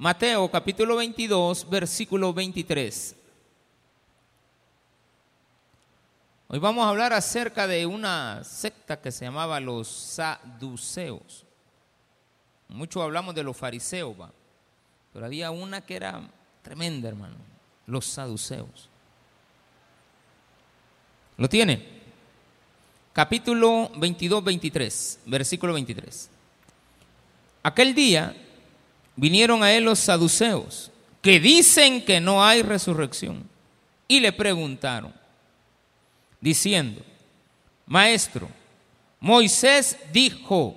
Mateo capítulo 22, versículo 23. Hoy vamos a hablar acerca de una secta que se llamaba los saduceos. Mucho hablamos de los fariseos, ¿va? pero había una que era tremenda, hermano, los saduceos. ¿Lo tiene? Capítulo 22, 23, versículo 23. Aquel día vinieron a él los saduceos, que dicen que no hay resurrección, y le preguntaron, diciendo, Maestro, Moisés dijo,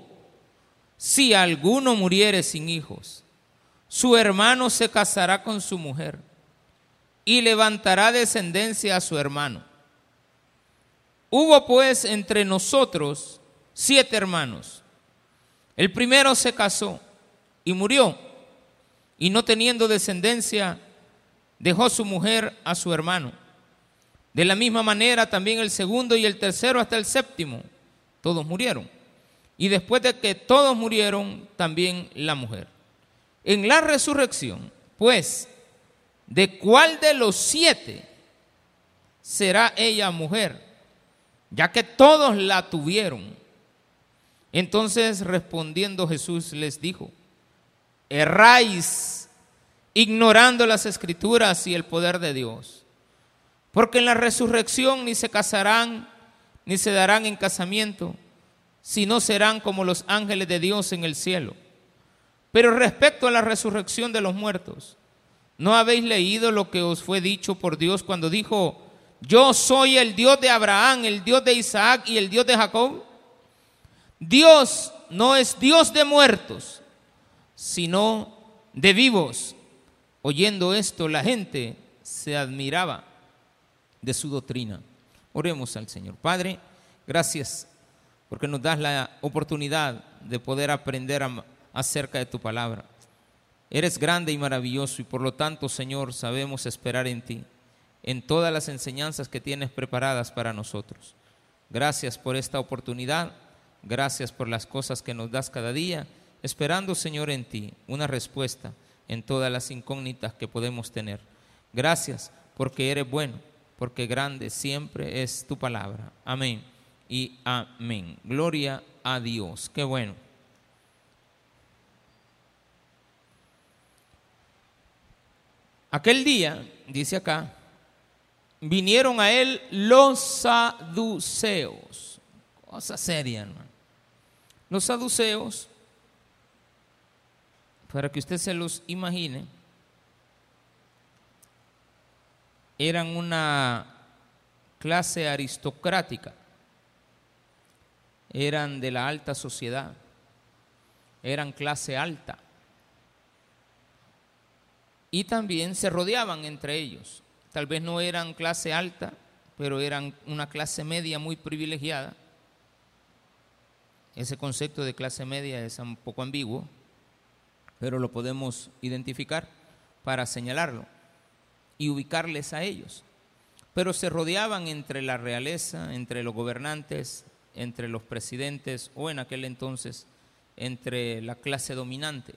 si alguno muriere sin hijos, su hermano se casará con su mujer y levantará descendencia a su hermano. Hubo pues entre nosotros siete hermanos. El primero se casó y murió, y no teniendo descendencia, dejó su mujer a su hermano. De la misma manera también el segundo y el tercero hasta el séptimo, todos murieron. Y después de que todos murieron, también la mujer. En la resurrección, pues, ¿de cuál de los siete será ella mujer? Ya que todos la tuvieron. Entonces respondiendo Jesús les dijo, erráis ignorando las escrituras y el poder de Dios porque en la resurrección ni se casarán, ni se darán en casamiento, sino serán como los ángeles de Dios en el cielo. Pero respecto a la resurrección de los muertos, ¿no habéis leído lo que os fue dicho por Dios cuando dijo, yo soy el Dios de Abraham, el Dios de Isaac y el Dios de Jacob? Dios no es Dios de muertos, sino de vivos. Oyendo esto, la gente se admiraba de su doctrina. Oremos al Señor. Padre, gracias porque nos das la oportunidad de poder aprender acerca de tu palabra. Eres grande y maravilloso y por lo tanto, Señor, sabemos esperar en ti, en todas las enseñanzas que tienes preparadas para nosotros. Gracias por esta oportunidad, gracias por las cosas que nos das cada día, esperando, Señor, en ti una respuesta en todas las incógnitas que podemos tener. Gracias porque eres bueno porque grande siempre es tu palabra. Amén y amén. Gloria a Dios. Qué bueno. Aquel día, dice acá, vinieron a él los saduceos. Cosa seria, hermano. Los saduceos, para que usted se los imagine, eran una clase aristocrática, eran de la alta sociedad, eran clase alta. Y también se rodeaban entre ellos. Tal vez no eran clase alta, pero eran una clase media muy privilegiada. Ese concepto de clase media es un poco ambiguo, pero lo podemos identificar para señalarlo y ubicarles a ellos. Pero se rodeaban entre la realeza, entre los gobernantes, entre los presidentes o en aquel entonces entre la clase dominante.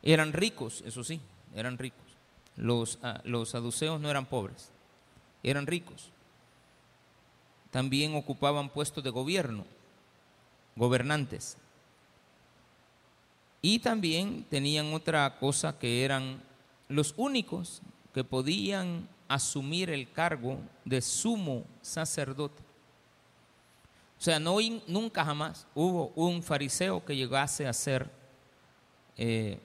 Eran ricos, eso sí, eran ricos. Los, ah, los saduceos no eran pobres, eran ricos. También ocupaban puestos de gobierno, gobernantes. Y también tenían otra cosa que eran los únicos que podían asumir el cargo de sumo sacerdote. O sea, no, nunca jamás hubo un fariseo que llegase a ser, eh,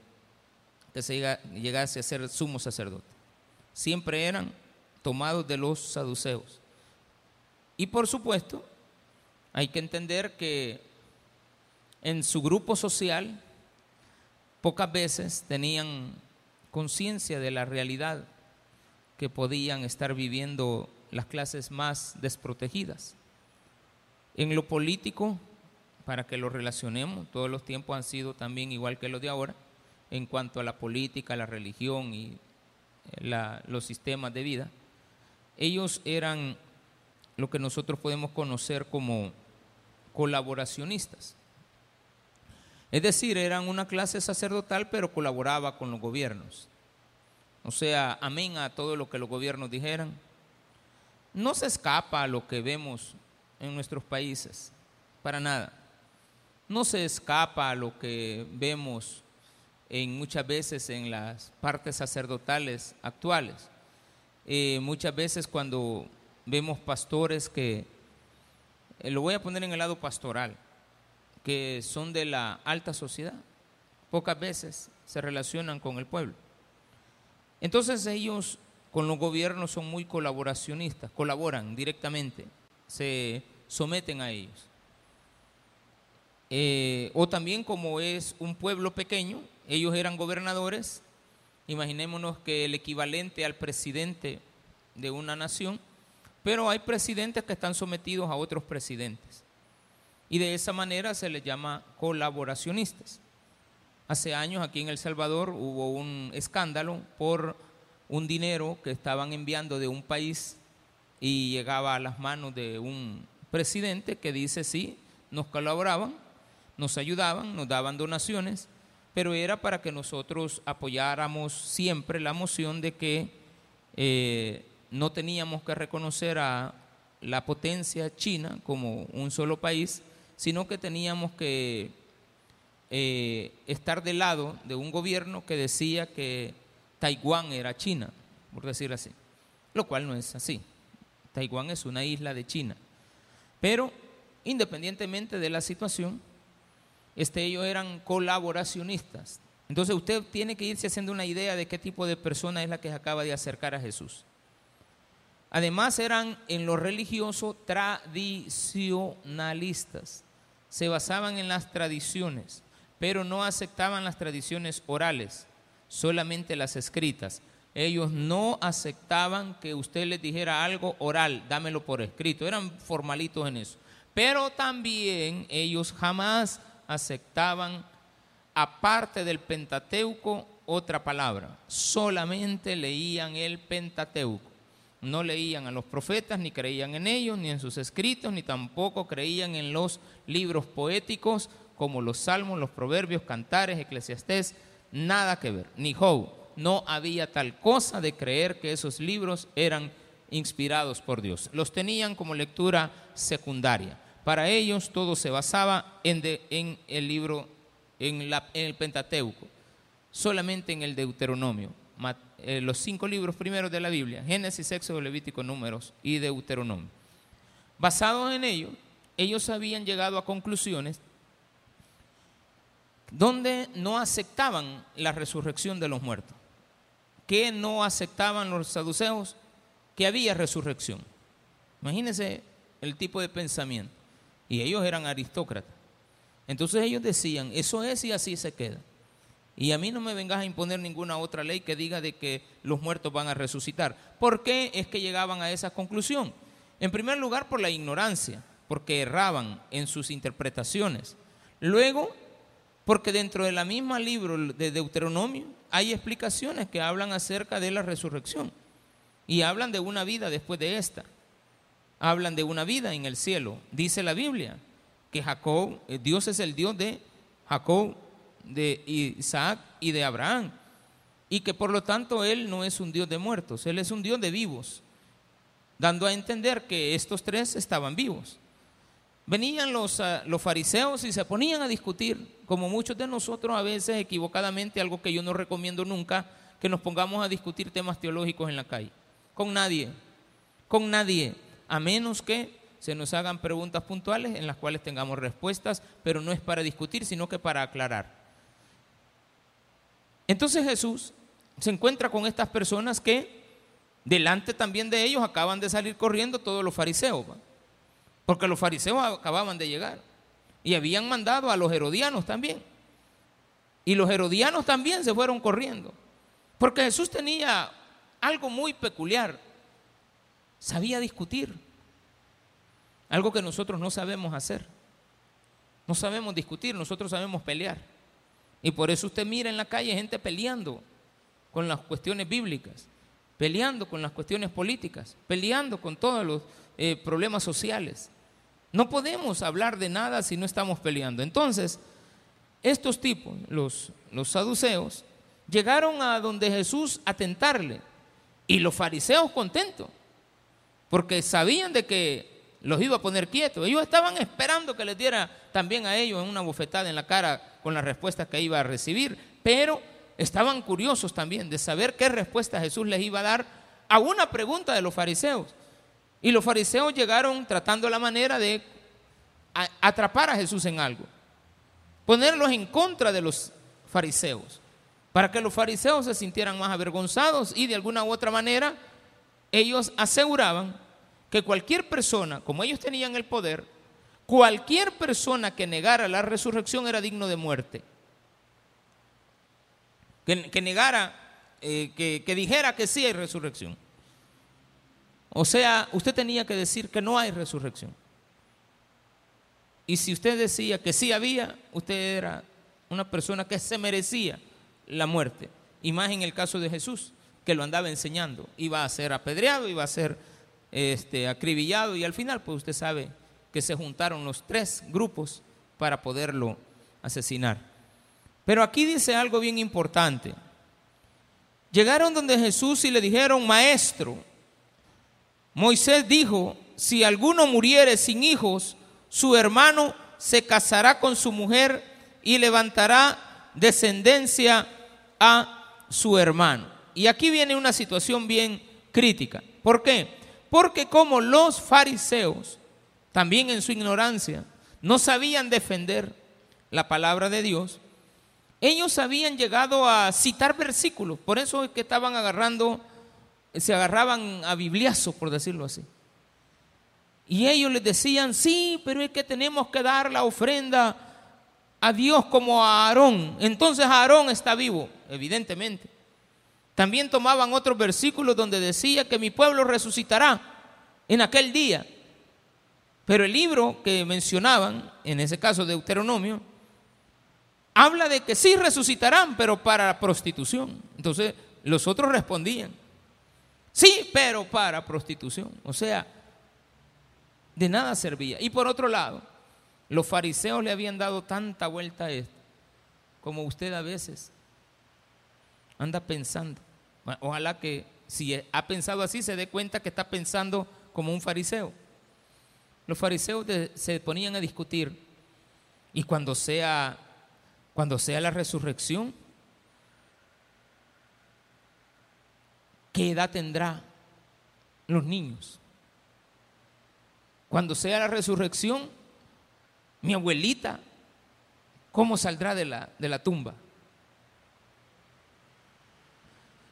que se llegase a ser sumo sacerdote. Siempre eran tomados de los saduceos. Y por supuesto, hay que entender que en su grupo social pocas veces tenían conciencia de la realidad que podían estar viviendo las clases más desprotegidas. En lo político, para que lo relacionemos, todos los tiempos han sido también igual que los de ahora, en cuanto a la política, la religión y eh, los sistemas de vida, ellos eran lo que nosotros podemos conocer como colaboracionistas. Es decir, eran una clase sacerdotal, pero colaboraba con los gobiernos. O sea, amén a todo lo que los gobiernos dijeran. No se escapa a lo que vemos en nuestros países, para nada. No se escapa a lo que vemos en muchas veces en las partes sacerdotales actuales. Eh, muchas veces cuando vemos pastores que, eh, lo voy a poner en el lado pastoral, que son de la alta sociedad, pocas veces se relacionan con el pueblo. Entonces ellos con los gobiernos son muy colaboracionistas, colaboran directamente, se someten a ellos. Eh, o también como es un pueblo pequeño, ellos eran gobernadores, imaginémonos que el equivalente al presidente de una nación, pero hay presidentes que están sometidos a otros presidentes. Y de esa manera se les llama colaboracionistas. Hace años aquí en El Salvador hubo un escándalo por un dinero que estaban enviando de un país y llegaba a las manos de un presidente que dice sí, nos colaboraban, nos ayudaban, nos daban donaciones, pero era para que nosotros apoyáramos siempre la moción de que eh, no teníamos que reconocer a la potencia china como un solo país, sino que teníamos que eh, estar del lado de un gobierno que decía que Taiwán era China, por decir así, lo cual no es así. Taiwán es una isla de China. Pero independientemente de la situación, este, ellos eran colaboracionistas. Entonces usted tiene que irse haciendo una idea de qué tipo de persona es la que se acaba de acercar a Jesús. Además eran en lo religioso tradicionalistas. Se basaban en las tradiciones, pero no aceptaban las tradiciones orales solamente las escritas. Ellos no aceptaban que usted les dijera algo oral, dámelo por escrito. Eran formalitos en eso. Pero también ellos jamás aceptaban, aparte del Pentateuco, otra palabra. Solamente leían el Pentateuco. No leían a los profetas, ni creían en ellos, ni en sus escritos, ni tampoco creían en los libros poéticos como los salmos, los proverbios, cantares, eclesiastés, nada que ver, ni Job. No había tal cosa de creer que esos libros eran inspirados por Dios. Los tenían como lectura secundaria. Para ellos todo se basaba en, en el libro, en, la, en, el Pentateuco, solamente en el Deuteronomio. Eh, los cinco libros primeros de la Biblia, Génesis, Éxodo, Levítico, Números y Deuteronomio. Basados en ello, ellos habían llegado a conclusiones donde no aceptaban la resurrección de los muertos. ¿Qué no aceptaban los saduceos? Que había resurrección. Imagínense el tipo de pensamiento. Y ellos eran aristócratas. Entonces ellos decían, eso es y así se queda. Y a mí no me vengas a imponer ninguna otra ley que diga de que los muertos van a resucitar. ¿Por qué es que llegaban a esa conclusión? En primer lugar, por la ignorancia, porque erraban en sus interpretaciones. Luego, porque dentro de la misma libro de Deuteronomio hay explicaciones que hablan acerca de la resurrección y hablan de una vida después de esta. Hablan de una vida en el cielo. Dice la Biblia que Jacob, eh, Dios es el Dios de Jacob, de Isaac y de Abraham. Y que por lo tanto Él no es un Dios de muertos, Él es un Dios de vivos. Dando a entender que estos tres estaban vivos. Venían los, ah, los fariseos y se ponían a discutir, como muchos de nosotros a veces equivocadamente, algo que yo no recomiendo nunca, que nos pongamos a discutir temas teológicos en la calle. Con nadie, con nadie, a menos que se nos hagan preguntas puntuales en las cuales tengamos respuestas, pero no es para discutir, sino que para aclarar. Entonces Jesús se encuentra con estas personas que delante también de ellos acaban de salir corriendo todos los fariseos porque los fariseos acababan de llegar y habían mandado a los herodianos también. Y los herodianos también se fueron corriendo, porque Jesús tenía algo muy peculiar, sabía discutir, algo que nosotros no sabemos hacer. No sabemos discutir, nosotros sabemos pelear. Y por eso usted mira en la calle gente peleando con las cuestiones bíblicas, peleando con las cuestiones políticas, peleando con todos los eh, problemas sociales. No podemos hablar de nada si no estamos peleando. Entonces, estos tipos, los, saduceos, llegaron a donde Jesús a tentarle. Y los fariseos contentos, porque sabían de que los iba a poner quietos. Ellos estaban esperando que les diera también a ellos una bofetada en la cara con las respuestas que iba a recibir, pero estaban curiosos también de saber qué respuesta Jesús les iba a dar a una pregunta de los fariseos. Y los fariseos llegaron tratando la manera de atrapar a Jesús en algo, ponerlos en contra de los fariseos, para que los fariseos se sintieran más avergonzados y de alguna u otra manera ellos aseguraban que cualquier persona, como ellos tenían el poder, cualquier persona que negara la resurrección era digno de muerte. Que, negara, eh, que, dijera que sí hay resurrección. O sea, usted tenía que decir que no hay resurrección. Y si usted decía que sí había, usted era una persona que se merecía la muerte. Y más en el caso de Jesús, que lo andaba enseñando. Iba a ser apedreado, iba a ser este, acribillado y al final, pues usted sabe que se juntaron los tres grupos para poderlo asesinar. Pero aquí dice algo bien importante. Llegaron donde Jesús y le dijeron, maestro, Moisés dijo, si alguno muriere sin hijos, su hermano se casará con su mujer y levantará descendencia a su hermano. Y aquí viene una situación bien crítica. ¿Por qué? Porque como los fariseos, también en su ignorancia, no sabían defender la palabra de Dios, ellos habían llegado a citar versículos, por eso es que estaban agarrando, se agarraban a bibliazo, por decirlo así. Y ellos les decían, sí, pero es que tenemos que dar la ofrenda a Dios como a Aarón. Entonces Aarón está vivo, evidentemente. También tomaban otros versículos donde decía que mi pueblo resucitará en aquel día. Pero el libro que mencionaban, en ese caso Deuteronomio, habla de que sí resucitarán, pero para prostitución. Entonces los otros respondían, sí, pero para prostitución. O sea, de nada servía. Y por otro lado, los fariseos le habían dado tanta vuelta a esto, como usted a veces anda pensando. Ojalá que si ha pensado así se dé cuenta que está pensando como un fariseo. Los fariseos se ponían a discutir y cuando sea cuando sea la resurrección ¿qué edad tendrá los niños? Cuando sea la resurrección mi abuelita ¿cómo saldrá de la, de la tumba?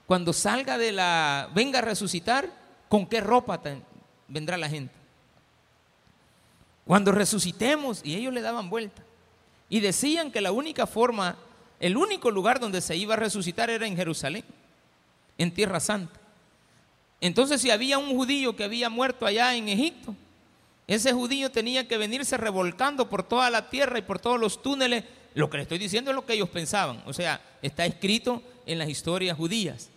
cuando salga de la, venga a resucitar, ¿con qué ropa vendrá la gente? Cuando resucitemos, y ellos le daban vuelta, y decían que la única forma, el único lugar donde se iba a resucitar era en Jerusalén, en Tierra Santa. Entonces, si había un judío que había muerto allá en Egipto, ese judío tenía que venirse revolcando por toda la tierra y por todos los túneles. Lo que le estoy diciendo es lo que ellos pensaban. O sea, está escrito en las historias judías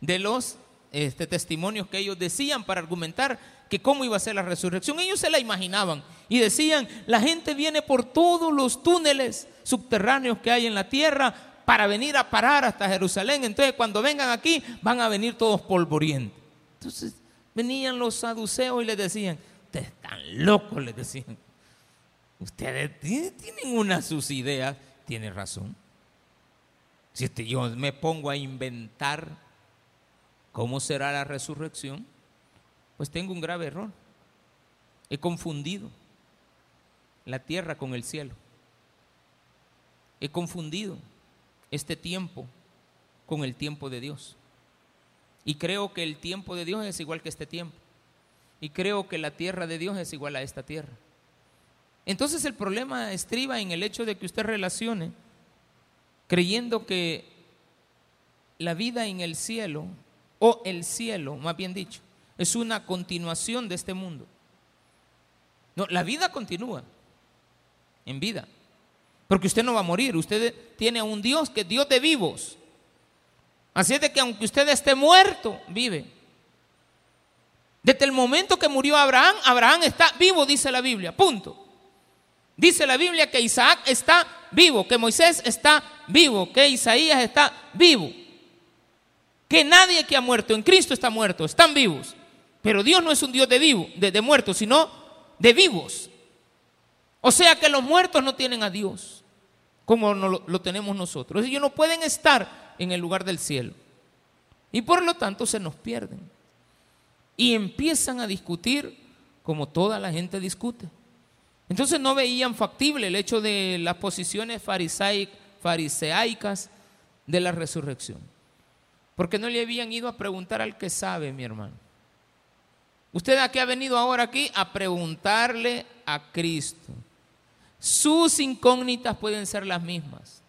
de los este, testimonios que ellos decían para argumentar que cómo iba a ser la resurrección. Ellos se la imaginaban y decían, la gente viene por todos los túneles subterráneos que hay en la tierra para venir a parar hasta Jerusalén. Entonces cuando vengan aquí van a venir todos polvorientos. Entonces venían los saduceos y les decían, ustedes están locos, les decían. Ustedes tienen una sus ideas, tiene razón. Si yo me pongo a inventar ¿Cómo será la resurrección? Pues tengo un grave error. He confundido la tierra con el cielo. He confundido este tiempo con el tiempo de Dios. Y creo que el tiempo de Dios es igual que este tiempo. Y creo que la tierra de Dios es igual a esta tierra. Entonces el problema estriba en el hecho de que usted relacione creyendo que la vida en el cielo o el cielo, más bien dicho, es una continuación de este mundo. No, la vida continúa en vida. Porque usted no va a morir, usted tiene a un Dios que es Dios de vivos. Así es de que aunque usted esté muerto, vive. Desde el momento que murió Abraham, Abraham está vivo, dice la Biblia, punto. Dice la Biblia que Isaac está vivo, que Moisés está vivo, que Isaías está vivo. Que nadie que ha muerto en Cristo está muerto, están vivos. Pero Dios no es un Dios de de, muertos, sino de vivos. O sea que los muertos no tienen a Dios como lo, lo tenemos nosotros. Ellos no pueden estar en el lugar del cielo. Y por lo tanto se nos pierden. Y empiezan a discutir como toda la gente discute. Entonces no veían factible el hecho de las posiciones fariseicas de la resurrección. Porque no le habían ido a preguntar al que sabe, mi hermano. Usted aquí ha venido ahora aquí a preguntarle a Cristo. Sus incógnitas pueden ser las mismas.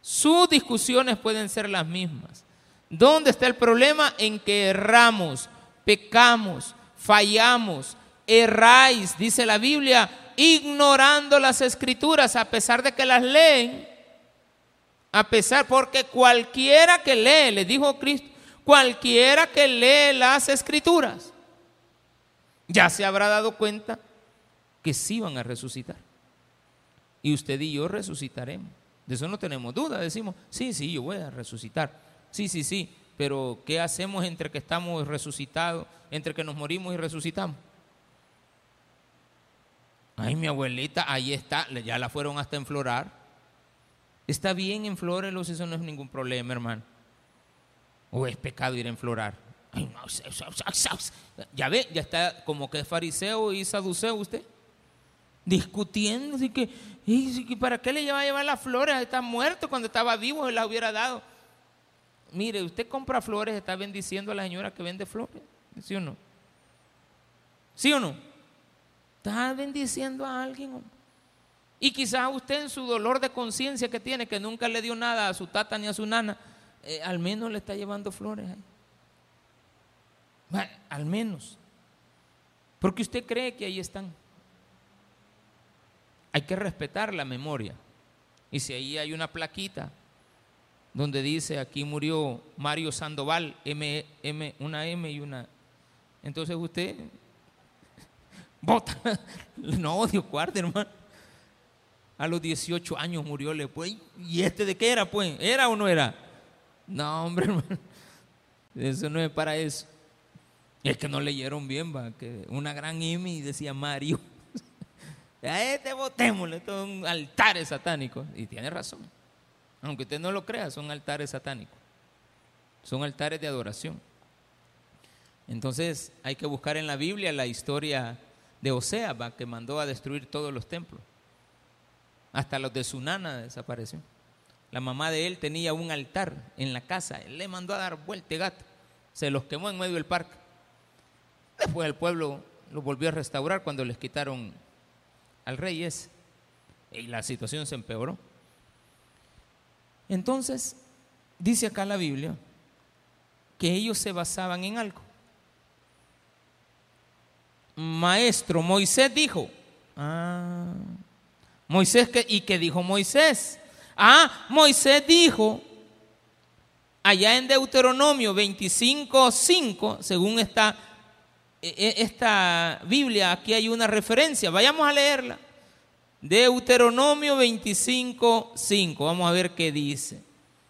Sus discusiones pueden ser las mismas. ¿Dónde está el problema? En que erramos, pecamos, fallamos, erráis, dice la Biblia, ignorando las escrituras a pesar de que las leen. A pesar, porque cualquiera que lee, le dijo Cristo, cualquiera que lee las escrituras, ya se habrá dado cuenta que sí van a resucitar. Y usted y yo resucitaremos. De eso no tenemos duda. Decimos, sí, sí, yo voy a resucitar. Sí, sí, sí. Pero ¿qué hacemos entre que estamos resucitados, entre que nos morimos y resucitamos? Ay, mi abuelita, ahí está, ya la fueron hasta enflorar. Está bien, enflórelos, eso no es ningún problema, hermano. O es pecado ir a enflorar. Ya ve, ya está como que fariseo y saduceo usted. Discutiendo, así que, ¿para qué le va a llevar las flores? Está muerto cuando estaba vivo, las hubiera dado. Mire, usted compra flores, está bendiciendo a la señora que vende flores. ¿Sí o no? ¿Sí o no? Está bendiciendo a alguien. Y quizás usted en su dolor de conciencia que tiene, que nunca le dio nada a su tata ni a su nana, eh, al menos le está llevando flores ahí. Al menos. Porque usted cree que ahí están. Hay que respetar la memoria. Y si ahí hay una plaquita donde dice aquí murió Mario Sandoval, M, M, una M y una. Entonces usted Bota. No, odio cuarto, hermano. A los 18 años murió pues. ¿Y este de qué era, pues? ¿Era o no era? No, hombre, hermano. Eso no es para eso. Es que no leyeron bien, va. Una gran y decía Mario. A este botémosle, son altares satánicos. Y tiene razón. Aunque usted no lo crea, son altares satánicos. Son altares de adoración. Entonces hay que buscar en la Biblia la historia de Osea, que mandó a destruir todos los templos. Hasta los de su nana desapareció. La mamá de él tenía un altar en la casa. Él le mandó a dar vuelta gato. Se los quemó en medio del parque. Después el pueblo lo volvió a restaurar cuando les quitaron al rey ese. Y la situación se empeoró. Entonces, dice acá la Biblia que ellos se basaban en algo maestro, Moisés dijo, ah, Moisés, ¿y qué dijo Moisés? Ah, Moisés dijo, allá en Deuteronomio 25, 5, según esta, e, e, esta Biblia, aquí hay una referencia, vayamos a leerla. Deuteronomio 25, 5, vamos a ver qué dice,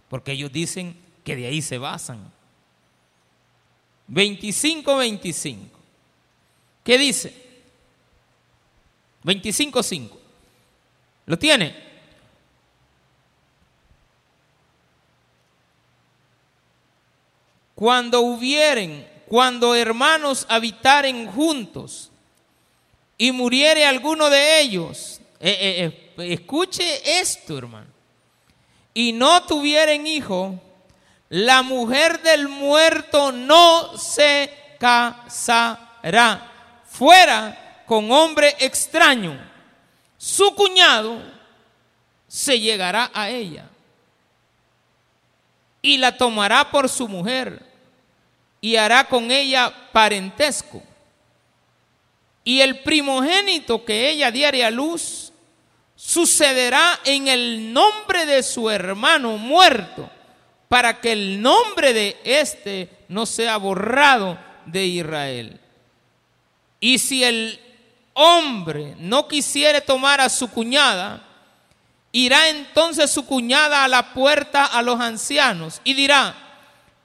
porque ellos dicen que de ahí se basan. 25, 25. ¿Qué dice? 25.5. ¿Lo tiene? Cuando hubieren, cuando hermanos habitaren juntos y muriere alguno de ellos, eh, eh, eh, escuche esto, hermano, y no tuvieren hijo, la mujer del muerto no se casará fuera con hombre extraño, su cuñado se llegará a ella y la tomará por su mujer y hará con ella parentesco. Y el primogénito que ella diere a luz sucederá en el nombre de su hermano muerto, para que el nombre de éste no sea borrado de Israel. Y si el hombre no quisiere tomar a su cuñada, irá entonces su cuñada a la puerta a los ancianos y dirá,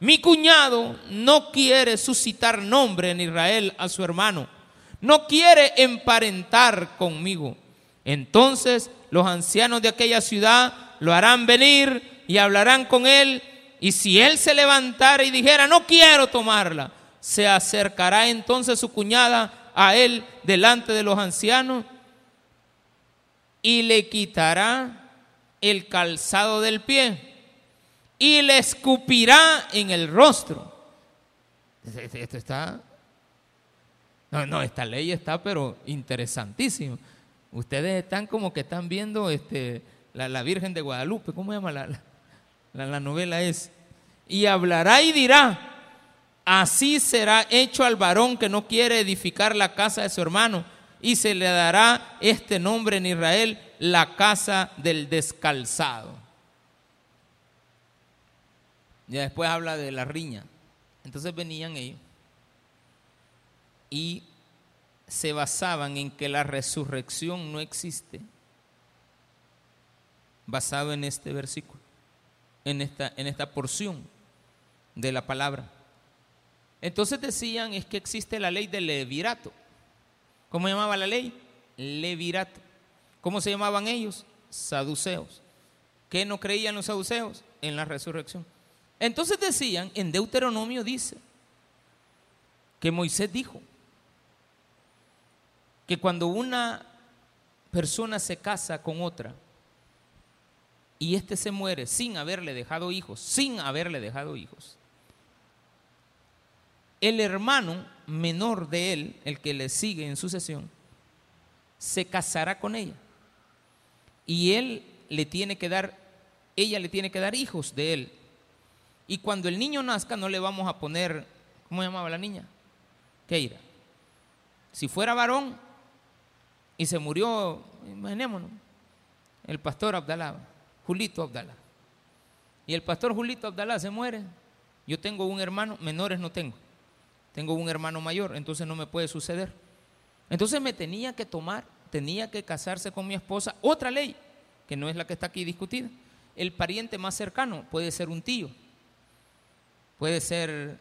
mi cuñado no quiere suscitar nombre en Israel a su hermano, no quiere emparentar conmigo. Entonces los ancianos de aquella ciudad lo harán venir y hablarán con él, y si él se levantara y dijera, no quiero tomarla, se acercará entonces su cuñada a él delante de los ancianos y le quitará el calzado del pie y le escupirá en el rostro. Esto está... No, no, esta ley está pero interesantísima. Ustedes están como que están viendo este, la, Virgen de Guadalupe, ¿cómo se llama la, la, la novela es? Y hablará y dirá, Así será hecho al varón que no quiere edificar la casa de su hermano, y se le dará este nombre en Israel, la casa del descalzado. Ya después habla de la riña. Entonces venían ellos y se basaban en que la resurrección no existe, basado en este versículo, en esta, en esta porción de la palabra. Entonces decían es que existe la ley del levirato. ¿Cómo llamaba la ley? Levirato. ¿Cómo se llamaban ellos? Saduceos. ¿Qué no creían los saduceos? En la resurrección. Entonces decían, en Deuteronomio dice, que Moisés dijo que cuando una persona se casa con otra y éste se muere sin haberle dejado hijos, sin haberle dejado hijos, el hermano menor de él, el que le sigue en sucesión, se casará con ella. Y él le tiene que dar, ella le tiene que dar hijos de él. Y cuando el niño nazca no le vamos a poner, ¿cómo llamaba la niña? Keira. Si fuera varón y se murió, imaginémonos, el pastor Abdalá, Julito Abdalá. Y el pastor Julito Abdalá se muere. Yo tengo un hermano, menores no tengo. Tengo un hermano mayor, entonces no me puede suceder. Entonces me tenía que tomar, tenía que casarse con mi esposa, otra ley, que no es la que está aquí discutida. El pariente más cercano puede ser un tío, puede ser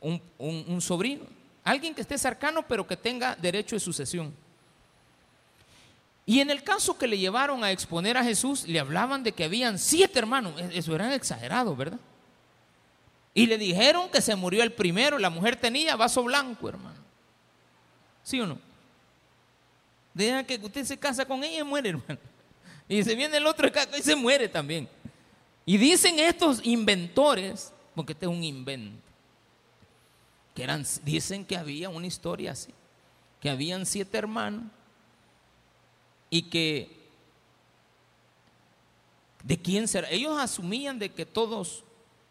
un, sobrino, alguien que esté cercano pero que tenga derecho de sucesión. Y en el caso que le llevaron a exponer a Jesús, le hablaban de que habían siete hermanos. E, eso era exagerado, ¿verdad? Y le dijeron que se murió el primero, la mujer tenía vaso blanco, hermano. ¿Sí o no? Deja que usted se casa con ella y muere, hermano. Y se viene el otro y se muere también. Y dicen estos inventores, porque este es un invento, que eran, dicen que había una historia así, que habían siete hermanos y que de quién será. Ellos asumían de que todos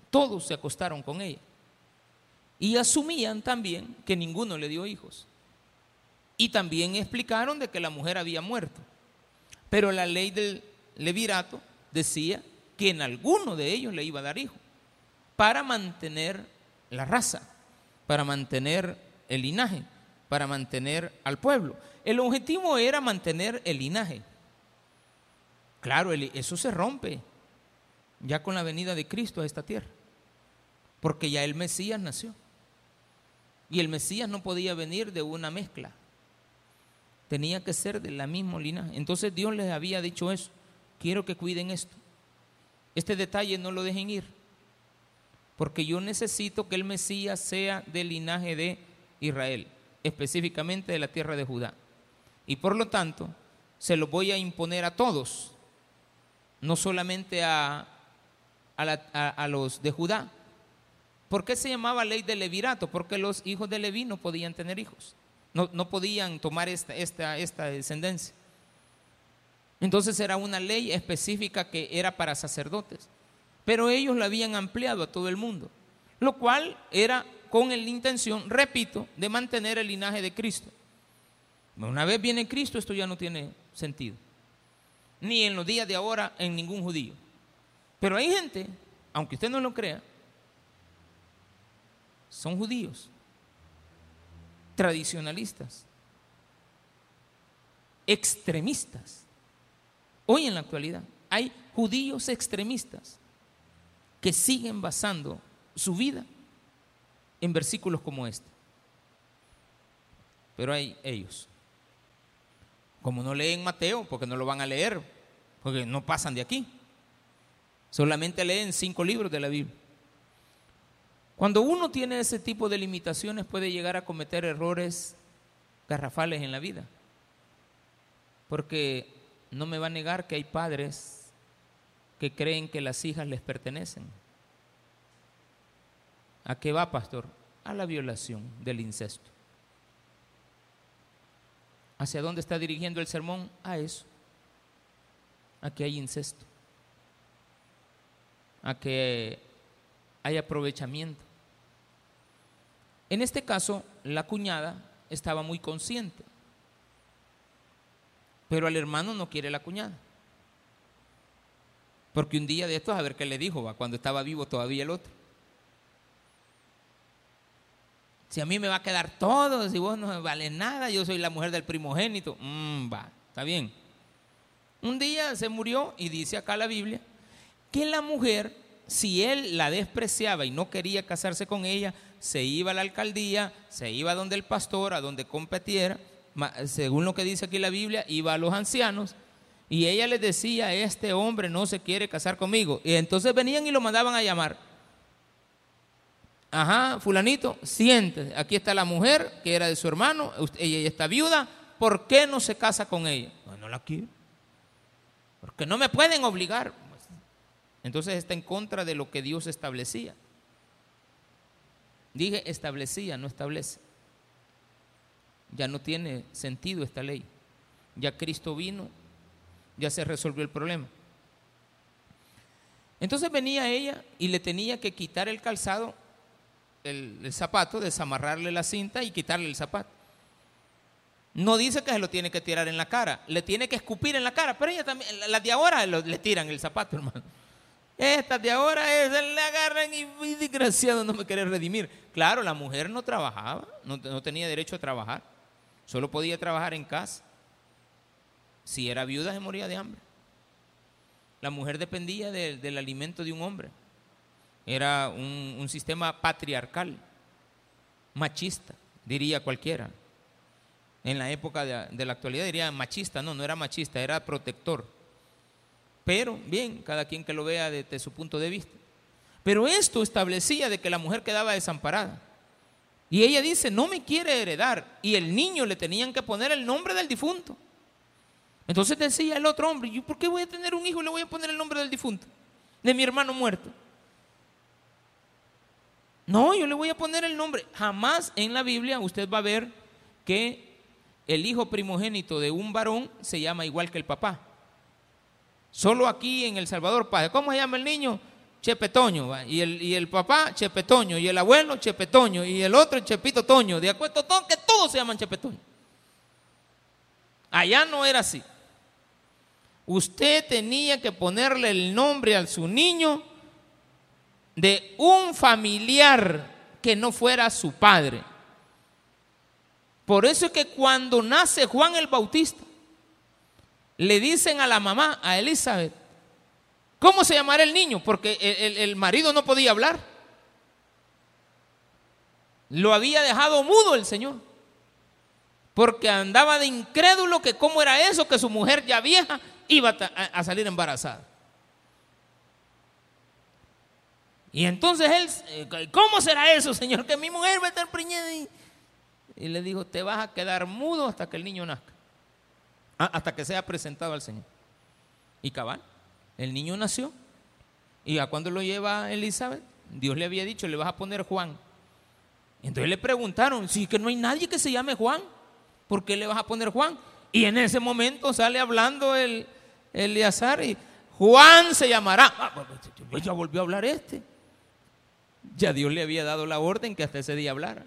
todos se acostaron con ella. Y asumían también que ninguno le dio hijos. Y también explicaron de que la mujer había muerto. Pero la ley del levirato decía que en alguno de ellos le iba a dar hijo. Para mantener la raza, para mantener el linaje, para mantener al pueblo. El objetivo era mantener el linaje. Claro, eso se rompe ya con la venida de Cristo a esta tierra porque ya el Mesías nació. Y el Mesías no podía venir de una mezcla. Tenía que ser de la misma linaje. Entonces Dios les había dicho eso. Quiero que cuiden esto. Este detalle no lo dejen ir. Porque yo necesito que el Mesías sea del linaje de Israel, específicamente de la tierra de Judá. Y por lo tanto, se lo voy a imponer a todos, no solamente a, a los de Judá, ¿Por qué se llamaba ley de levirato? Porque los hijos de Leví no podían tener hijos, no, no podían tomar esta, esta, esta descendencia. Entonces era una ley específica que era para sacerdotes, pero ellos la habían ampliado a todo el mundo, lo cual era con la intención, repito, de mantener el linaje de Cristo. Una vez viene Cristo, esto ya no tiene sentido. Ni en los días de ahora en ningún judío. Pero hay gente, aunque usted no lo crea, son judíos, tradicionalistas, extremistas. Hoy en la actualidad hay judíos extremistas que siguen basando su vida en versículos como este. Pero hay ellos. Como no leen Mateo, porque no lo van a leer, porque no pasan de aquí. Solamente leen cinco libros de la Biblia. Cuando uno tiene ese tipo de limitaciones puede llegar a cometer errores garrafales en la vida. Porque no me va a negar que hay padres que creen que las hijas les pertenecen. ¿A qué va, pastor? A la violación del incesto. ¿Hacia dónde está dirigiendo el sermón? A eso. A que hay incesto. A que hay aprovechamiento. En este caso, la cuñada estaba muy consciente, pero el hermano no quiere la cuñada. Porque un día de estos, a ver qué le dijo, va, cuando estaba vivo todavía el otro. Si a mí me va a quedar todo, si vos no me vale nada, yo soy la mujer del primogénito. Mm, va, está bien. Un día se murió y dice acá la Biblia que la mujer, si él la despreciaba y no quería casarse con ella, se iba a la alcaldía, se iba donde el pastor, a donde competiera, según lo que dice aquí la Biblia, iba a los ancianos y ella les decía, este hombre no se quiere casar conmigo. Y entonces venían y lo mandaban a llamar. Ajá, fulanito, siente, aquí está la mujer que era de su hermano, ella está viuda, ¿por qué no se casa con ella? No, no la quiero. Porque no me pueden obligar. Entonces está en contra de lo que Dios establecía. Dije establecía, no establece. Ya no tiene sentido esta ley. Ya Cristo vino, ya se resolvió el problema. Entonces venía ella y le tenía que quitar el calzado, el, zapato, desamarrarle la cinta y quitarle el zapato. No dice que se lo tiene que tirar en la cara, le tiene que escupir en la cara, pero ella también, las de ahora le tiran el zapato, hermano. Estas de ahora es, le agarran y, desgraciado no me quiere redimir. Claro, la mujer no trabajaba, no, tenía derecho a trabajar, solo podía trabajar en casa. Si era viuda se moría de hambre. La mujer dependía del alimento de un hombre. Era un, sistema patriarcal, machista, diría cualquiera. En la época de, de la actualidad diría machista, no, no era machista, era protector pero, bien, cada quien que lo vea desde su punto de vista. Pero esto establecía de que la mujer quedaba desamparada. Y ella dice, no me quiere heredar. Y el niño le tenían que poner el nombre del difunto. Entonces decía el otro hombre, ¿yo por qué voy a tener un hijo y le voy a poner el nombre del difunto? De mi hermano muerto. No, yo le voy a poner el nombre. Jamás en la Biblia usted va a ver que el hijo primogénito de un varón se llama igual que el papá. Solo aquí en El Salvador Padre. ¿Cómo se llama el niño? Chepetoño. Y el, y el papá, Chepetoño. Y el abuelo, Chepetoño. Y el otro, Chepito Toño. De acuerdo, que todos se llaman Chepetoño. Allá no era así. Usted tenía que ponerle el nombre a su niño de un familiar que no fuera su padre. Por eso es que cuando nace Juan el Bautista, le dicen a la mamá, a Elizabeth, ¿cómo se llamará el niño? Porque el, marido no podía hablar. Lo había dejado mudo el Señor. Porque andaba de incrédulo que cómo era eso, que su mujer ya vieja iba a, salir embarazada. Y entonces él, eh, ¿cómo será eso, Señor? Que mi mujer va a estar preñada. Y, y le dijo, te vas a quedar mudo hasta que el niño nazca. Ah, hasta que sea presentado al Señor. Y cabal, el niño nació. ¿Y a cuándo lo lleva Elizabeth? Dios le había dicho, le vas a poner Juan. entonces le preguntaron, si que no hay nadie que se llame Juan, ¿por qué le vas a poner Juan? Y en ese momento sale hablando el Eleazar y Juan se llamará. Ah, pues, pues, pues, ya volvió a hablar este. Ya Dios le había dado la orden que hasta ese día hablara.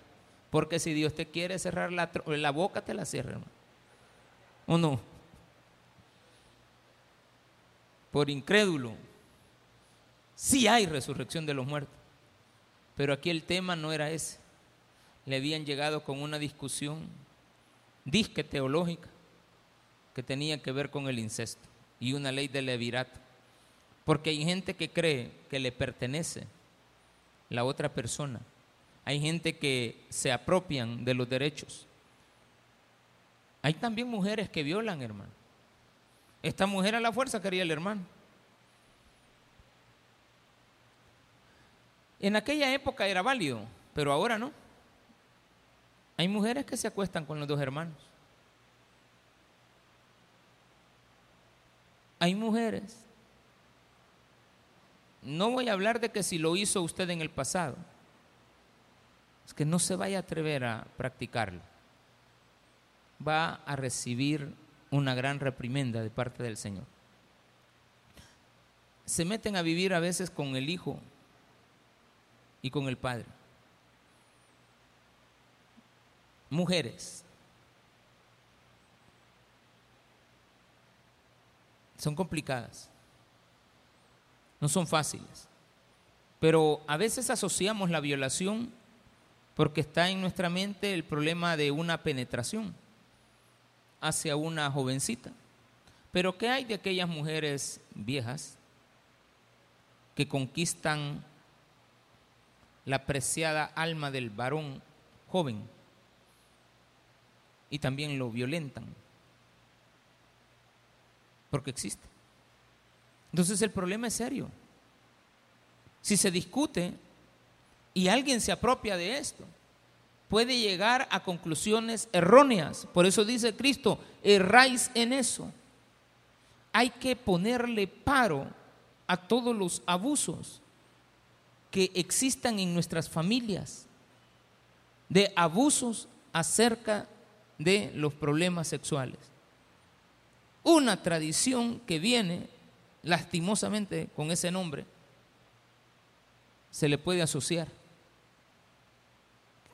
Porque si Dios te quiere cerrar la, la boca, te la cierra, hermano. ¿O no? Por incrédulo. Sí hay resurrección de los muertos. Pero aquí el tema no era ese. Le habían llegado con una discusión disque teológica. que tenía que ver con el incesto y una ley de levirato. Porque hay gente que cree que le pertenece la otra persona. Hay gente que se apropian de los derechos. Hay también mujeres que violan, hermano. Esta mujer a la fuerza quería el hermano. En aquella época era válido, pero ahora no. Hay mujeres que se acuestan con los dos hermanos. Hay mujeres. No voy a hablar de que si lo hizo usted en el pasado. Es que no se vaya a atrever a practicarlo. Va a recibir una gran reprimenda de parte del Señor. Se meten a vivir a veces con el hijo y con el padre. Mujeres. Son complicadas. No son fáciles. Pero a veces asociamos la violación porque está en nuestra mente el problema de una penetración hacia una jovencita. Pero ¿qué hay de aquellas mujeres viejas que conquistan la preciada alma del varón joven y también lo violentan? Porque existe. Entonces el problema es serio. Si se discute y alguien se apropia de esto, puede llegar a conclusiones erróneas. Por eso dice Cristo, erráis en eso. Hay que ponerle paro a todos los abusos que existan en nuestras familias, de abusos acerca de los problemas sexuales. Una tradición que viene lastimosamente con ese nombre se le puede asociar.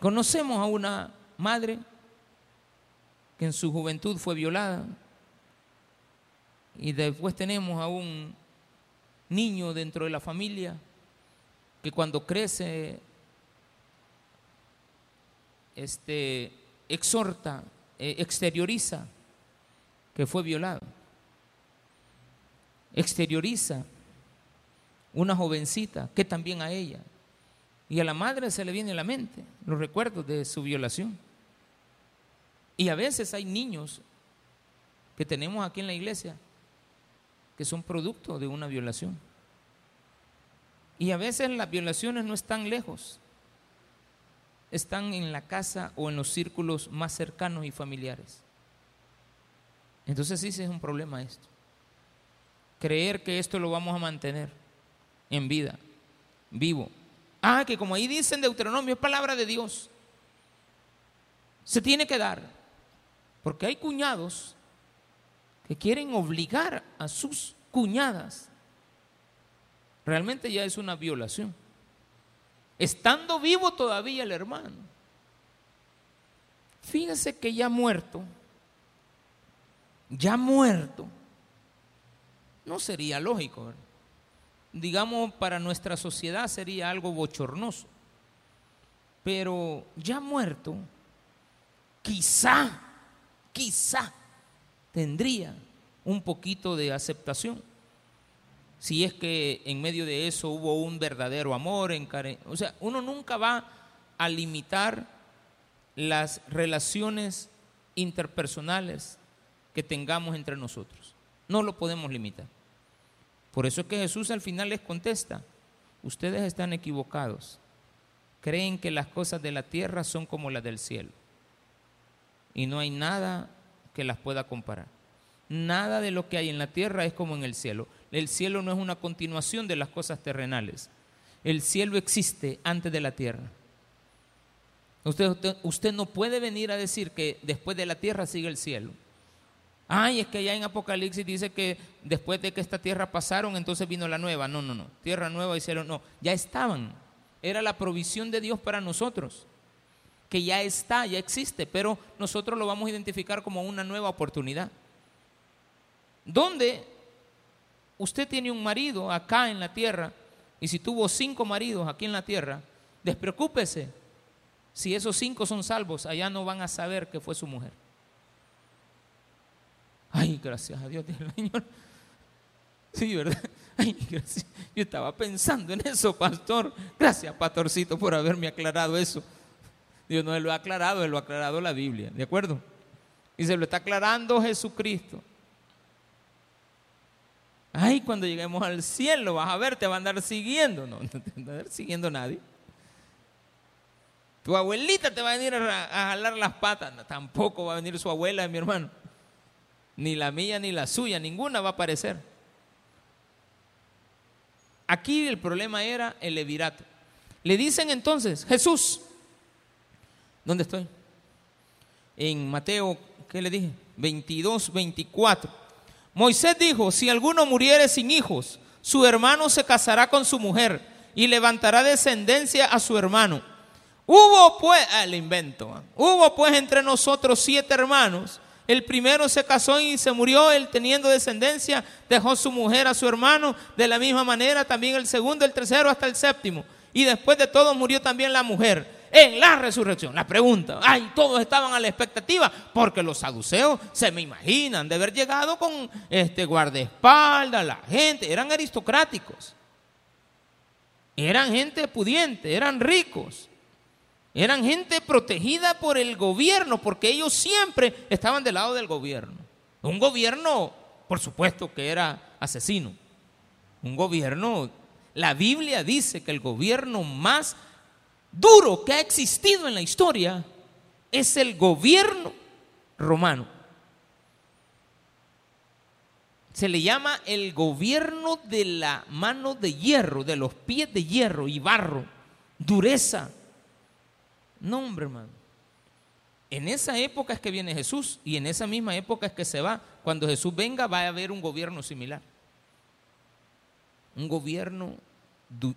Conocemos a una madre que en su juventud fue violada y después tenemos a un niño dentro de la familia que cuando crece este exhorta, eh, exterioriza que fue violado. Exterioriza una jovencita que también a ella y a la madre se le viene a la mente los recuerdos de su violación. Y a veces hay niños que tenemos aquí en la iglesia que son producto de una violación. Y a veces las violaciones no están lejos, están en la casa o en los círculos más cercanos y familiares. Entonces sí, sí es un problema esto. Creer que esto lo vamos a mantener en vida, vivo. Ah, que como ahí dice en Deuteronomio, es palabra de Dios. Se tiene que dar. Porque hay cuñados que quieren obligar a sus cuñadas. Realmente ya es una violación. Estando vivo todavía el hermano. Fíjese que ya muerto, ya muerto, no sería lógico, digamos, para nuestra sociedad sería algo bochornoso. Pero ya muerto, quizá, quizá tendría un poquito de aceptación. Si es que en medio de eso hubo un verdadero amor, o sea, uno nunca va a limitar las relaciones interpersonales que tengamos entre nosotros. No lo podemos limitar. Por eso es que Jesús al final les contesta, ustedes están equivocados, creen que las cosas de la tierra son como las del cielo y no hay nada que las pueda comparar. Nada de lo que hay en la tierra es como en el cielo. El cielo no es una continuación de las cosas terrenales. El cielo existe antes de la tierra. Usted, usted, usted, no puede venir a decir que después de la tierra sigue el cielo. Ay, es que ya en Apocalipsis dice que después de que esta tierra pasaron, entonces vino la nueva. No, no, no. Tierra nueva hicieron, no. Ya estaban. Era la provisión de Dios para nosotros. Que ya está, ya existe, pero nosotros lo vamos a identificar como una nueva oportunidad. Donde usted tiene un marido acá en la tierra, y si tuvo cinco maridos aquí en la tierra, despreocúpese. Si esos cinco son salvos, allá no van a saber que fue su mujer. Ay, gracias a Dios, el Señor. Sí, ¿verdad? Ay, gracias. Yo estaba pensando en eso, pastor. Gracias, pastorcito, por haberme aclarado eso. Dios no lo ha aclarado, Él lo ha aclarado la Biblia, ¿de acuerdo? Y se lo está aclarando Jesucristo. Ay, cuando lleguemos al cielo, vas a ver, te va a andar siguiendo. No, no te va a andar siguiendo nadie. Tu abuelita te va a venir a, jalar las patas. tampoco va a venir su abuela, mi hermano. Ni la mía ni la suya, ninguna va a aparecer. Aquí el problema era el levirato. Le dicen entonces, Jesús, ¿dónde estoy? En Mateo, ¿qué le dije? 22, 24. Moisés dijo, si alguno muriere sin hijos, su hermano se casará con su mujer y levantará descendencia a su hermano. Hubo pues, el invento, ah. hubo pues entre nosotros siete hermanos. El primero se casó y se murió, él teniendo descendencia, dejó su mujer a su hermano. De la misma manera también el segundo, el tercero hasta el séptimo. Y después de todo murió también la mujer en la resurrección. La pregunta, ay, todos estaban a la expectativa, porque los saduceos se me imaginan de haber llegado con este guardaespaldas, la gente, eran aristocráticos, eran gente pudiente, eran ricos. Eran gente protegida por el gobierno, porque ellos siempre estaban del lado del gobierno. Un gobierno, por supuesto, que era asesino. Un gobierno, la Biblia dice que el gobierno más duro que ha existido en la historia es el gobierno romano. Se le llama el gobierno de la mano de hierro, de los pies de hierro y barro, dureza, no, hombre, hermano. En esa época es que viene Jesús y en esa misma época es que se va. Cuando Jesús venga va a haber un gobierno similar. Un gobierno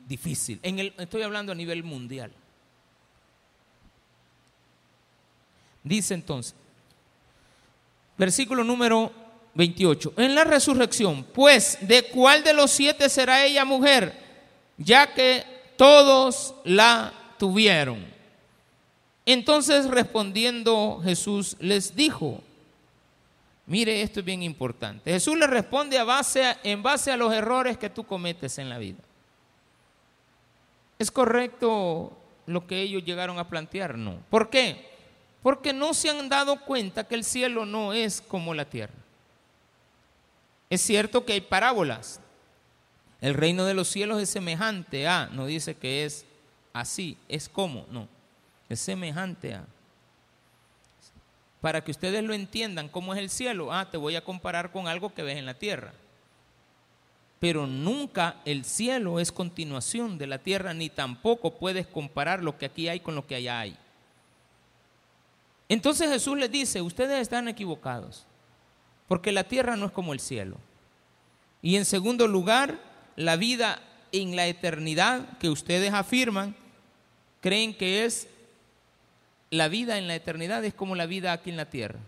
difícil. En el, estoy hablando a nivel mundial. Dice entonces, versículo número 28, en la resurrección, pues, ¿de cuál de los siete será ella mujer? Ya que todos la tuvieron. Entonces respondiendo Jesús les dijo, mire, esto es bien importante. Jesús le responde en base a los errores que tú cometes en la vida. ¿Es correcto lo que ellos llegaron a plantear? No. ¿Por qué? Porque no se han dado cuenta que el cielo no es como la tierra. Es cierto que hay parábolas. El reino de los cielos es semejante a, no dice que es así, es como, no es semejante a. Para que ustedes lo entiendan, ¿cómo es el cielo? Ah, te voy a comparar con algo que ves en la tierra. Pero nunca el cielo es continuación de la tierra, ni tampoco puedes comparar lo que aquí hay con lo que allá hay. Entonces Jesús les dice, ustedes están equivocados, porque la tierra no es como el cielo. Y en segundo lugar, la vida en la eternidad que ustedes afirman, creen que es la vida en la eternidad es como la vida aquí en la tierra.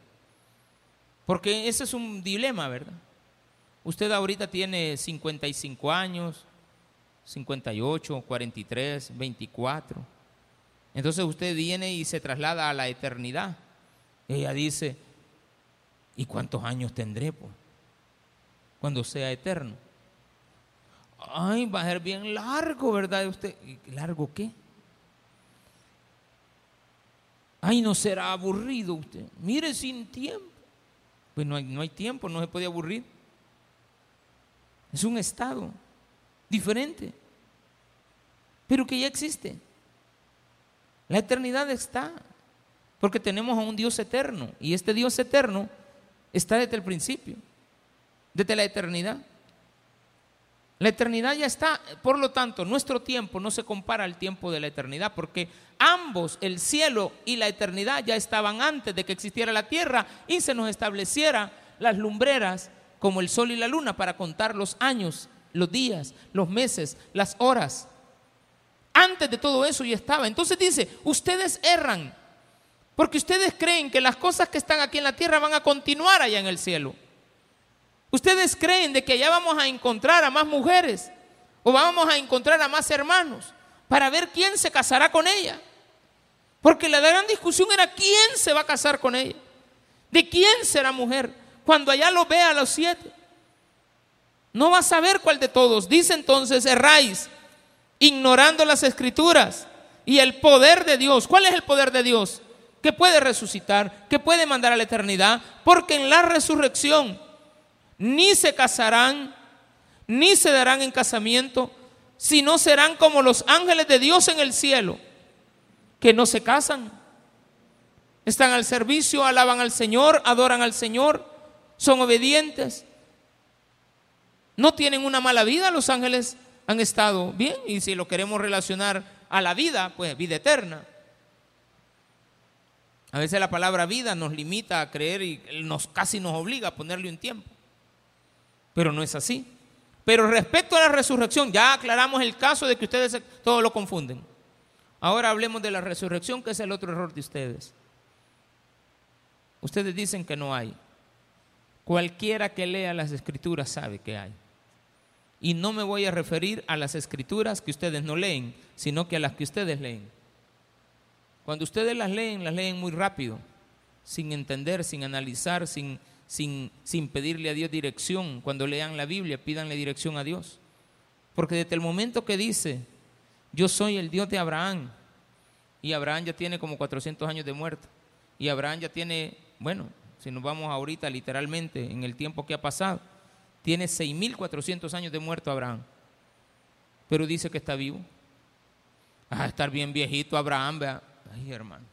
Porque ese es un dilema, ¿verdad? Usted ahorita tiene 55 años, 58, 43, 24. Entonces usted viene y se traslada a la eternidad. Ella dice, ¿y cuántos años tendré cuando sea eterno? Ay, va a ser bien largo, ¿verdad? Usted, ¿largo qué? Ay, no será aburrido usted. Mire sin tiempo. Pues no hay, no hay tiempo, no se puede aburrir. Es un estado diferente, pero que ya existe. La eternidad está, porque tenemos a un Dios eterno, y este Dios eterno está desde el principio, desde la eternidad. La eternidad ya está, por lo tanto, nuestro tiempo no se compara al tiempo de la eternidad, porque ambos, el cielo y la eternidad, ya estaban antes de que existiera la tierra y se nos estableciera las lumbreras como el sol y la luna para contar los años, los días, los meses, las horas. Antes de todo eso ya estaba. Entonces dice, ustedes erran, porque ustedes creen que las cosas que están aquí en la tierra van a continuar allá en el cielo. ¿Ustedes creen de que allá vamos a encontrar a más mujeres o vamos a encontrar a más hermanos para ver quién se casará con ella? Porque la gran discusión era quién se va a casar con ella, de quién será mujer. Cuando allá lo vea a los siete, no va a saber cuál de todos. Dice entonces, erráis, ignorando las escrituras y el poder de Dios. ¿Cuál es el poder de Dios? Que puede resucitar, que puede mandar a la eternidad, porque en la resurrección ni se casarán, ni se darán en casamiento, sino serán como los ángeles de Dios en el cielo, que no se casan. Están al servicio, alaban al Señor, adoran al Señor, son obedientes. No tienen una mala vida, los ángeles han estado bien y si lo queremos relacionar a la vida, pues vida eterna. A veces la palabra vida nos limita a creer y nos casi nos obliga a ponerle un tiempo. Pero no es así. Pero respecto a la resurrección, ya aclaramos el caso de que ustedes todo lo confunden. Ahora hablemos de la resurrección, que es el otro error de ustedes. Ustedes dicen que no hay. Cualquiera que lea las escrituras sabe que hay. Y no me voy a referir a las escrituras que ustedes no leen, sino que a las que ustedes leen. Cuando ustedes las leen, las leen muy rápido, sin entender, sin analizar, sin, sin, sin pedirle a Dios dirección. Cuando lean la Biblia, pídanle dirección a Dios. Porque desde el momento que dice, yo soy el Dios de Abraham, y Abraham ya tiene como 400 años de muerto, y Abraham ya tiene, bueno, si nos vamos ahorita literalmente en el tiempo que ha pasado, tiene 6.400 años de muerto Abraham. Pero dice que está vivo. A estar bien viejito Abraham, vea. Ay, hermano.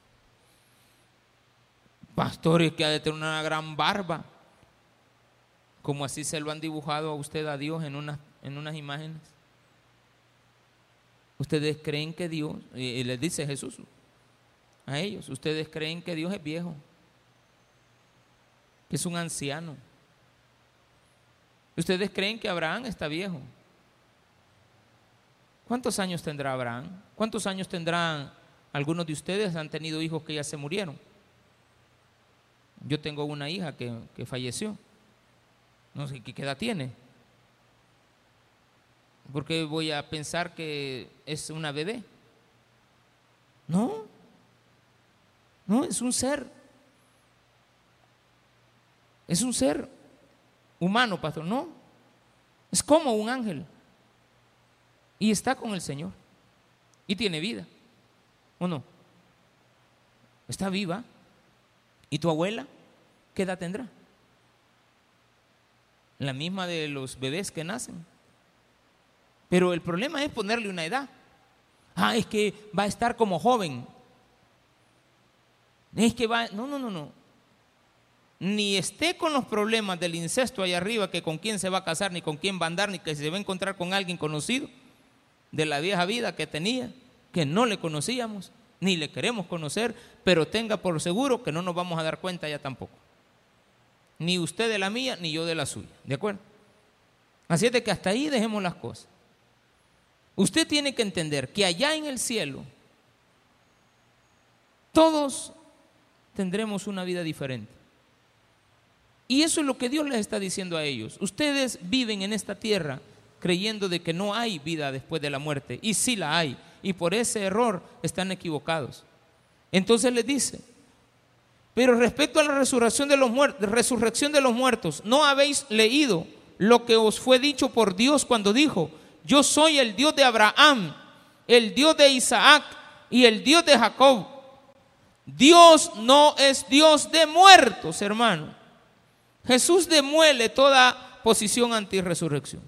Pastores que ha de tener una gran barba. Como así se lo han dibujado a usted a Dios en unas, en unas imágenes. Ustedes creen que Dios, y les dice Jesús a ellos, ustedes creen que Dios es viejo, que es un anciano ¿Ustedes creen que Abraham está viejo? ¿Cuántos años tendrá Abraham? ¿Cuántos años tendrán algunos de ustedes? Han tenido hijos que ya se murieron. Yo tengo una hija que, falleció. No sé qué edad tiene. Porque voy a pensar que es una bebé. No. No, es un ser. Es un ser humano, pastor, no. Es como un ángel. Y está con el Señor. Y tiene vida. ¿O no? Está viva. ¿Y tu abuela? ¿Qué edad tendrá? La misma de los bebés que nacen. Pero el problema es ponerle una edad. Ah, es que va a estar como joven. Es que va... No, no, no, no ni esté con los problemas del incesto allá arriba, que con quién se va a casar, ni con quién va a andar, ni que se va a encontrar con alguien conocido de la vieja vida que tenía, que no le conocíamos, ni le queremos conocer, pero tenga por seguro que no nos vamos a dar cuenta ya tampoco. Ni usted de la mía, ni yo de la suya. ¿De acuerdo? Así es de que hasta ahí dejemos las cosas. Usted tiene que entender que allá en el cielo todos tendremos una vida diferente. Y eso es lo que Dios les está diciendo a ellos. Ustedes viven en esta tierra creyendo de que no hay vida después de la muerte. Y sí la hay. Y por ese error están equivocados. Entonces les dice, pero respecto a la resurrección de los muertos, resurrección de los muertos, ¿no habéis leído lo que os fue dicho por Dios cuando dijo, yo soy el Dios de Abraham, el Dios de Isaac y el Dios de Jacob? Dios no es Dios de muertos, hermano. Jesús demuele toda posición anti-resurrección.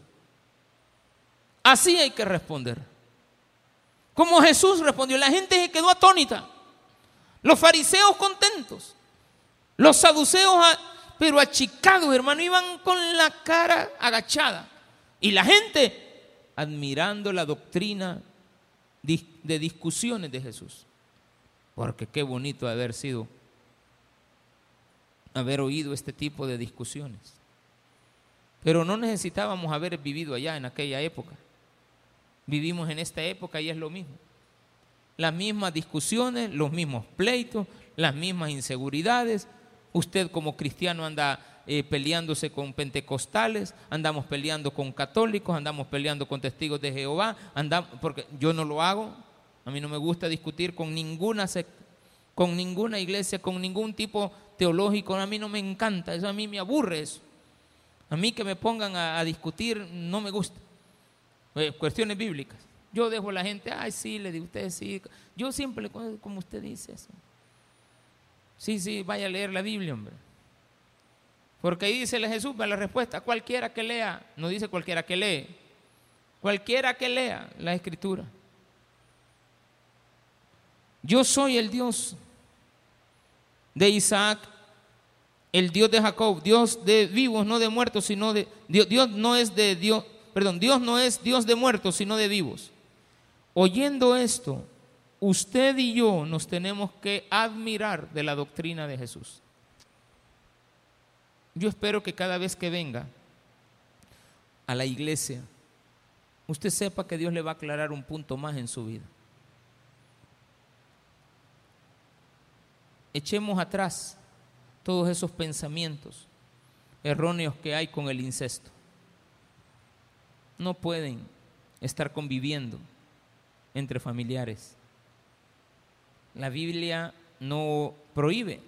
Así hay que responder. Como Jesús respondió, la gente se quedó atónita. Los fariseos contentos. Los saduceos, pero achicados, hermano, iban con la cara agachada. Y la gente admirando la doctrina de discusiones de Jesús. Porque qué bonito haber sido haber oído este tipo de discusiones. Pero no necesitábamos haber vivido allá en aquella época. Vivimos en esta época y es lo mismo. Las mismas discusiones, los mismos pleitos, las mismas inseguridades. Usted como cristiano anda eh, peleándose con pentecostales, andamos peleando con católicos, andamos peleando con testigos de Jehová, andamos, porque yo no lo hago, a mí no me gusta discutir con ninguna con ninguna iglesia, con ningún tipo teológico, a mí no me encanta, eso a mí me aburre eso. A mí que me pongan a, discutir no me gusta. Eh, cuestiones bíblicas. Yo dejo a la gente, ay, sí, le digo usted, sí. Yo siempre, como usted dice eso. Sí, sí, vaya a leer la Biblia, hombre. Porque ahí dice Jesús, la respuesta, cualquiera que lea, no dice cualquiera que lee, cualquiera que lea la escritura. Yo soy el Dios de Isaac, el Dios de Jacob, Dios de vivos, no de muertos, sino de Dios, Dios no es de Dios, perdón, Dios no es Dios de muertos, sino de vivos. Oyendo esto, usted y yo nos tenemos que admirar de la doctrina de Jesús. Yo espero que cada vez que venga a la iglesia, usted sepa que Dios le va a aclarar un punto más en su vida. Echemos atrás todos esos pensamientos erróneos que hay con el incesto. No pueden estar conviviendo entre familiares. La Biblia no prohíbe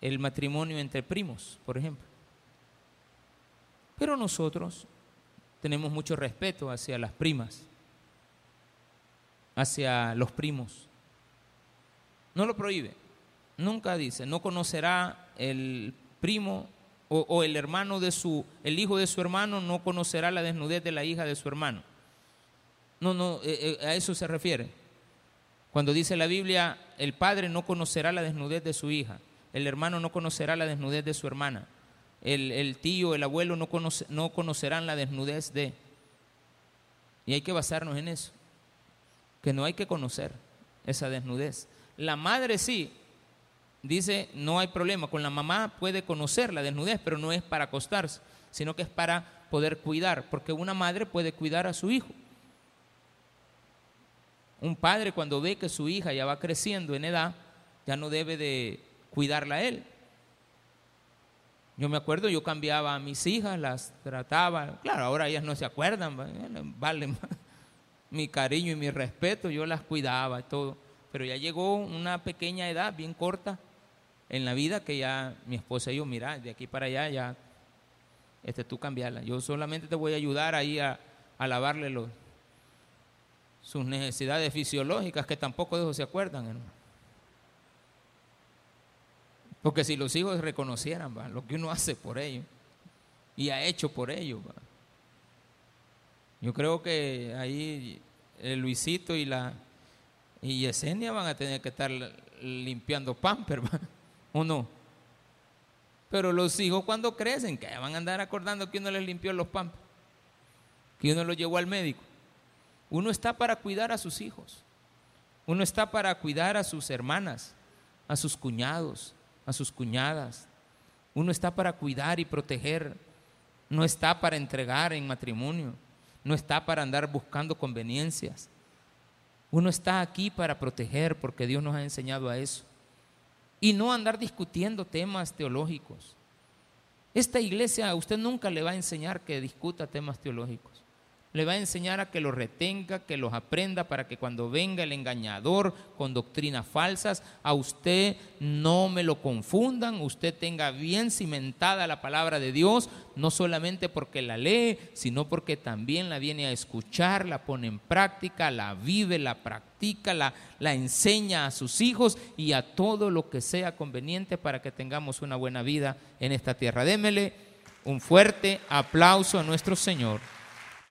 el matrimonio entre primos, por ejemplo. Pero nosotros tenemos mucho respeto hacia las primas, hacia los primos. No lo prohíbe, nunca dice, no conocerá el primo o, el hermano de su, el hijo de su hermano no conocerá la desnudez de la hija de su hermano. No, no, eh, eh, a eso se refiere. Cuando dice la Biblia, el padre no conocerá la desnudez de su hija, el hermano no conocerá la desnudez de su hermana, el, tío, el abuelo no, no conocerán la desnudez de... Y hay que basarnos en eso, que no hay que conocer esa desnudez. La madre sí, dice, no hay problema, con la mamá puede conocer la desnudez, pero no es para acostarse, sino que es para poder cuidar, porque una madre puede cuidar a su hijo. Un padre cuando ve que su hija ya va creciendo en edad, ya no debe de cuidarla a él. Yo me acuerdo, yo cambiaba a mis hijas, las trataba, claro, ahora ellas no se acuerdan, vale mi cariño y mi respeto, yo las cuidaba y todo, pero ya llegó una pequeña edad bien corta en la vida que ya mi esposa y yo, mira, de aquí para allá ya, este, tú cambiarla, yo solamente te voy a ayudar ahí a, a lavarle los, sus necesidades fisiológicas que tampoco de eso se acuerdan, hermano. Porque si los hijos reconocieran lo que uno hace por ellos y ha hecho por ellos, yo creo que ahí el Luisito y la y Yesenia van a tener que estar limpiando pamper, ¿o no? Pero los hijos cuando crecen, que van a andar acordando que uno les limpió los pampers, que uno los llevó al médico. Uno está para cuidar a sus hijos. Uno está para cuidar a sus hermanas, a sus cuñados, a sus cuñadas. Uno está para cuidar y proteger. No está para entregar en matrimonio. No está para andar buscando conveniencias. Uno está aquí para proteger porque Dios nos ha enseñado a eso. Y no andar discutiendo temas teológicos. Esta iglesia a usted nunca le va a enseñar que discuta temas teológicos. Le va a enseñar a que los retenga, que los aprenda para que cuando venga el engañador con doctrinas falsas, a usted no me lo confundan, usted tenga bien cimentada la palabra de Dios, no solamente porque la lee, sino porque también la viene a escuchar, la pone en práctica, la vive, la practica, la, la enseña a sus hijos y a todo lo que sea conveniente para que tengamos una buena vida en esta tierra. Démele un fuerte aplauso a nuestro Señor.